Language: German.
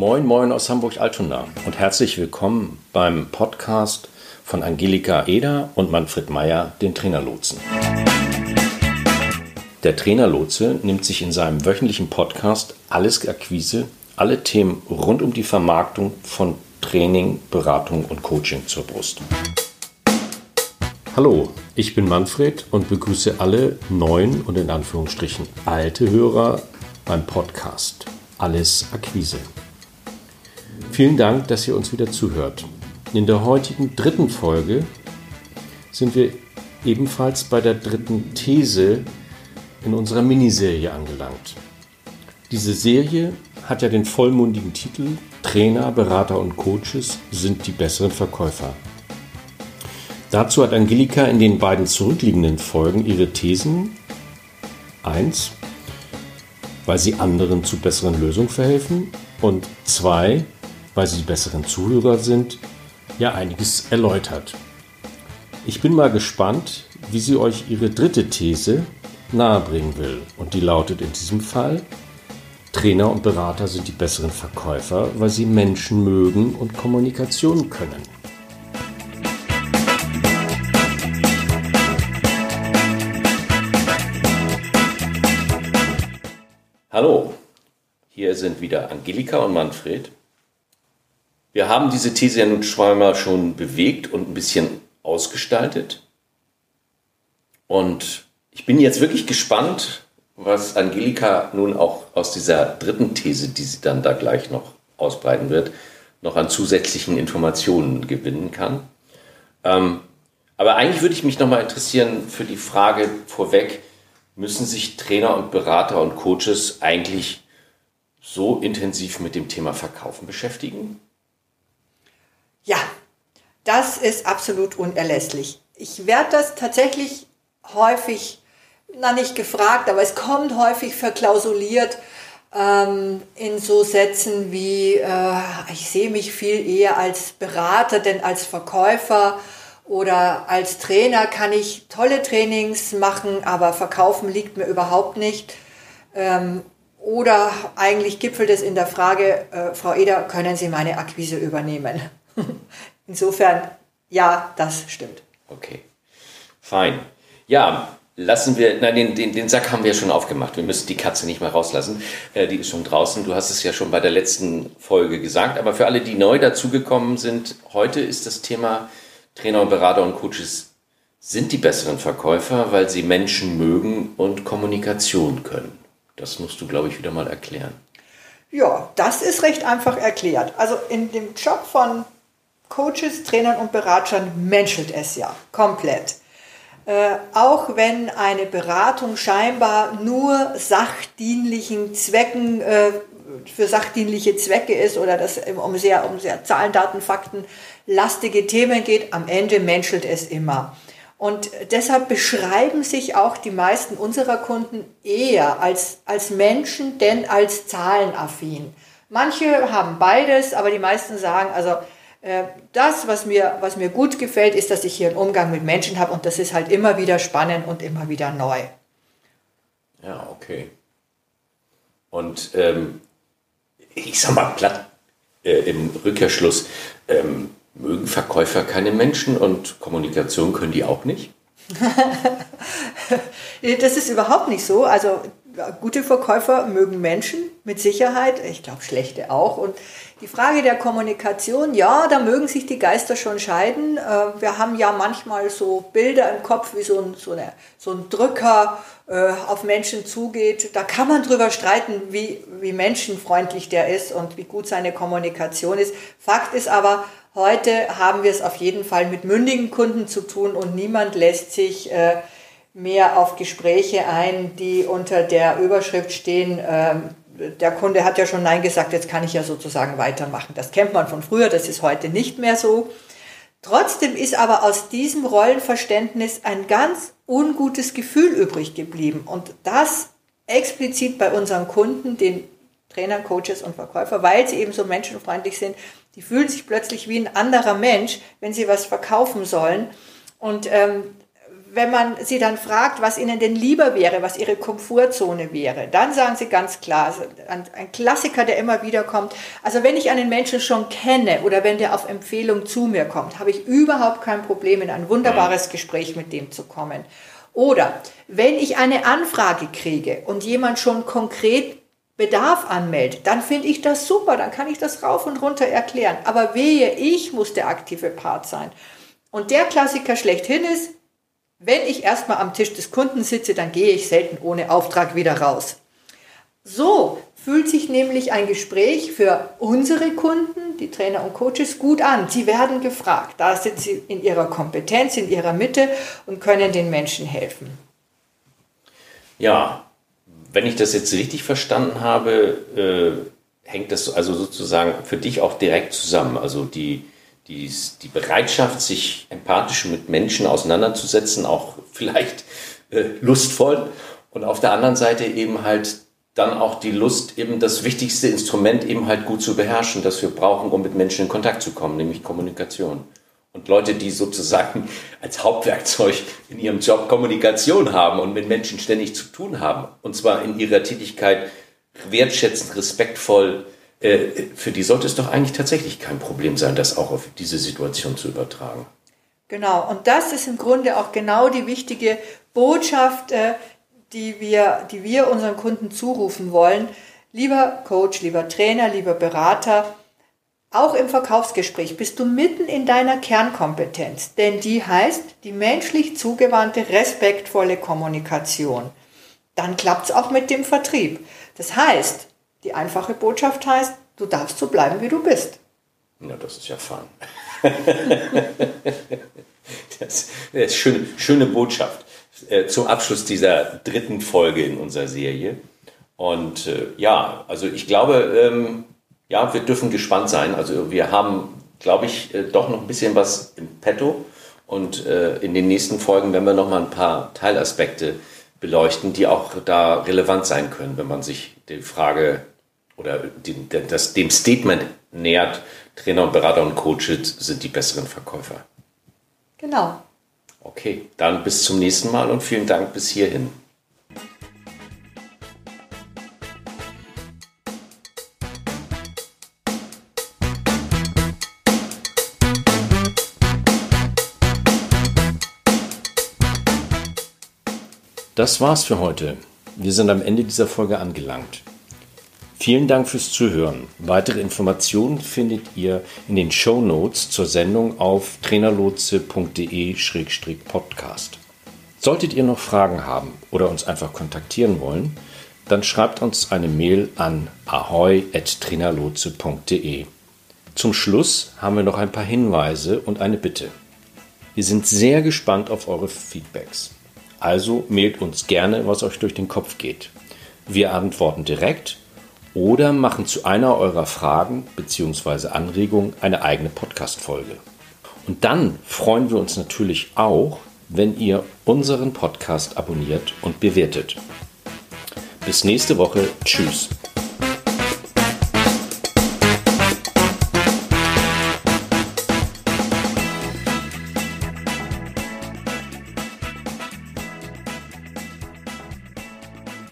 Moin, moin aus Hamburg-Altona und herzlich willkommen beim Podcast von Angelika Eder und Manfred Meyer, den Trainerlotsen. Der Trainerlotse nimmt sich in seinem wöchentlichen Podcast alles Akquise, alle Themen rund um die Vermarktung von Training, Beratung und Coaching zur Brust. Hallo, ich bin Manfred und begrüße alle neuen und in Anführungsstrichen alte Hörer beim Podcast Alles Akquise. Vielen Dank, dass ihr uns wieder zuhört. In der heutigen dritten Folge sind wir ebenfalls bei der dritten These in unserer Miniserie angelangt. Diese Serie hat ja den vollmundigen Titel Trainer, Berater und Coaches sind die besseren Verkäufer. Dazu hat Angelika in den beiden zurückliegenden Folgen ihre Thesen 1, weil sie anderen zu besseren Lösungen verhelfen und 2, weil sie die besseren Zuhörer sind, ja einiges erläutert. Ich bin mal gespannt, wie sie euch ihre dritte These nahebringen will. Und die lautet in diesem Fall, Trainer und Berater sind die besseren Verkäufer, weil sie Menschen mögen und Kommunikation können. Hallo, hier sind wieder Angelika und Manfred. Wir haben diese These ja nun zweimal schon bewegt und ein bisschen ausgestaltet. Und ich bin jetzt wirklich gespannt, was Angelika nun auch aus dieser dritten These, die sie dann da gleich noch ausbreiten wird, noch an zusätzlichen Informationen gewinnen kann. Ähm, aber eigentlich würde ich mich nochmal interessieren für die Frage vorweg, müssen sich Trainer und Berater und Coaches eigentlich so intensiv mit dem Thema Verkaufen beschäftigen? Ja, das ist absolut unerlässlich. Ich werde das tatsächlich häufig, na nicht gefragt, aber es kommt häufig verklausuliert ähm, in so Sätzen wie, äh, ich sehe mich viel eher als Berater denn als Verkäufer oder als Trainer kann ich tolle Trainings machen, aber verkaufen liegt mir überhaupt nicht. Ähm, oder eigentlich gipfelt es in der Frage, äh, Frau Eder, können Sie meine Akquise übernehmen? Insofern, ja, das stimmt. Okay, fein. Ja, lassen wir, nein, den, den, den Sack haben wir schon aufgemacht. Wir müssen die Katze nicht mehr rauslassen. Äh, die ist schon draußen. Du hast es ja schon bei der letzten Folge gesagt. Aber für alle, die neu dazugekommen sind, heute ist das Thema Trainer und Berater und Coaches sind die besseren Verkäufer, weil sie Menschen mögen und Kommunikation können. Das musst du, glaube ich, wieder mal erklären. Ja, das ist recht einfach erklärt. Also in dem Job von Coaches, Trainern und Beratern menschelt es ja komplett. Äh, auch wenn eine Beratung scheinbar nur sachdienlichen Zwecken, äh, für sachdienliche Zwecke ist oder das um sehr, um sehr Zahlen, Daten, Fakten lastige Themen geht, am Ende menschelt es immer. Und deshalb beschreiben sich auch die meisten unserer Kunden eher als, als Menschen, denn als zahlenaffin. Manche haben beides, aber die meisten sagen, also das, was mir, was mir gut gefällt, ist, dass ich hier einen Umgang mit Menschen habe und das ist halt immer wieder spannend und immer wieder neu. Ja, okay. Und ähm, ich sag mal platt äh, im Rückkehrschluss, ähm, mögen Verkäufer keine Menschen und Kommunikation können die auch nicht? das ist überhaupt nicht so. Also gute Verkäufer mögen Menschen mit Sicherheit, ich glaube schlechte auch. Und die Frage der Kommunikation, ja, da mögen sich die Geister schon scheiden. Äh, wir haben ja manchmal so Bilder im Kopf, wie so ein, so eine, so ein Drücker äh, auf Menschen zugeht. Da kann man drüber streiten, wie, wie menschenfreundlich der ist und wie gut seine Kommunikation ist. Fakt ist aber, heute haben wir es auf jeden Fall mit mündigen Kunden zu tun und niemand lässt sich äh, mehr auf Gespräche ein, die unter der Überschrift stehen, ähm, der Kunde hat ja schon Nein gesagt, jetzt kann ich ja sozusagen weitermachen. Das kennt man von früher, das ist heute nicht mehr so. Trotzdem ist aber aus diesem Rollenverständnis ein ganz ungutes Gefühl übrig geblieben. Und das explizit bei unseren Kunden, den Trainern, Coaches und Verkäufer, weil sie eben so menschenfreundlich sind. Die fühlen sich plötzlich wie ein anderer Mensch, wenn sie was verkaufen sollen. Und ähm, wenn man sie dann fragt, was ihnen denn lieber wäre, was ihre Komfortzone wäre, dann sagen sie ganz klar, also ein, Klassiker, der immer wieder kommt, also wenn ich einen Menschen schon kenne oder wenn der auf Empfehlung zu mir kommt, habe ich überhaupt kein Problem, in ein wunderbares Gespräch mit dem zu kommen. Oder wenn ich eine Anfrage kriege und jemand schon konkret Bedarf anmeldet, dann finde ich das super, dann kann ich das rauf und runter erklären. Aber wehe, ich muss der aktive Part sein. Und der Klassiker schlechthin ist, wenn ich erstmal am Tisch des Kunden sitze, dann gehe ich selten ohne Auftrag wieder raus. So fühlt sich nämlich ein Gespräch für unsere Kunden, die Trainer und Coaches, gut an. Sie werden gefragt. Da sind sie in ihrer Kompetenz, in ihrer Mitte und können den Menschen helfen. Ja, wenn ich das jetzt richtig verstanden habe, äh, hängt das also sozusagen für dich auch direkt zusammen. Also die, die, die Bereitschaft, sich empathisch mit Menschen auseinanderzusetzen, auch vielleicht äh, lustvoll. Und auf der anderen Seite eben halt dann auch die Lust, eben das wichtigste Instrument eben halt gut zu beherrschen, das wir brauchen, um mit Menschen in Kontakt zu kommen, nämlich Kommunikation. Und Leute, die sozusagen als Hauptwerkzeug in ihrem Job Kommunikation haben und mit Menschen ständig zu tun haben, und zwar in ihrer Tätigkeit wertschätzend, respektvoll, für die sollte es doch eigentlich tatsächlich kein Problem sein, das auch auf diese Situation zu übertragen. Genau, und das ist im Grunde auch genau die wichtige Botschaft, äh, die wir, die wir unseren Kunden zurufen wollen. Lieber Coach, lieber Trainer, lieber Berater, auch im Verkaufsgespräch bist du mitten in deiner Kernkompetenz, denn die heißt die menschlich zugewandte, respektvolle Kommunikation. Dann klappt es auch mit dem Vertrieb. Das heißt, die einfache Botschaft heißt, du darfst so bleiben, wie du bist. Na, das ist ja fun. das, ist schöne, schöne Botschaft äh, zum Abschluss dieser dritten Folge in unserer Serie. Und äh, ja, also ich glaube, ähm, ja, wir dürfen gespannt sein. Also wir haben, glaube ich, äh, doch noch ein bisschen was im Petto. Und äh, in den nächsten Folgen werden wir noch mal ein paar Teilaspekte beleuchten, die auch da relevant sein können, wenn man sich die Frage oder dem, das, dem Statement nähert, Trainer und Berater und Coaches sind die besseren Verkäufer. Genau. Okay, dann bis zum nächsten Mal und vielen Dank bis hierhin. Das war's für heute. Wir sind am Ende dieser Folge angelangt. Vielen Dank fürs Zuhören. Weitere Informationen findet ihr in den Show Notes zur Sendung auf trainerlotse.de-podcast. Solltet ihr noch Fragen haben oder uns einfach kontaktieren wollen, dann schreibt uns eine Mail an ahoi.trainerlotse.de. Zum Schluss haben wir noch ein paar Hinweise und eine Bitte. Wir sind sehr gespannt auf eure Feedbacks. Also mailt uns gerne, was euch durch den Kopf geht. Wir antworten direkt oder machen zu einer eurer Fragen bzw. Anregungen eine eigene Podcast-Folge. Und dann freuen wir uns natürlich auch, wenn ihr unseren Podcast abonniert und bewertet. Bis nächste Woche. Tschüss.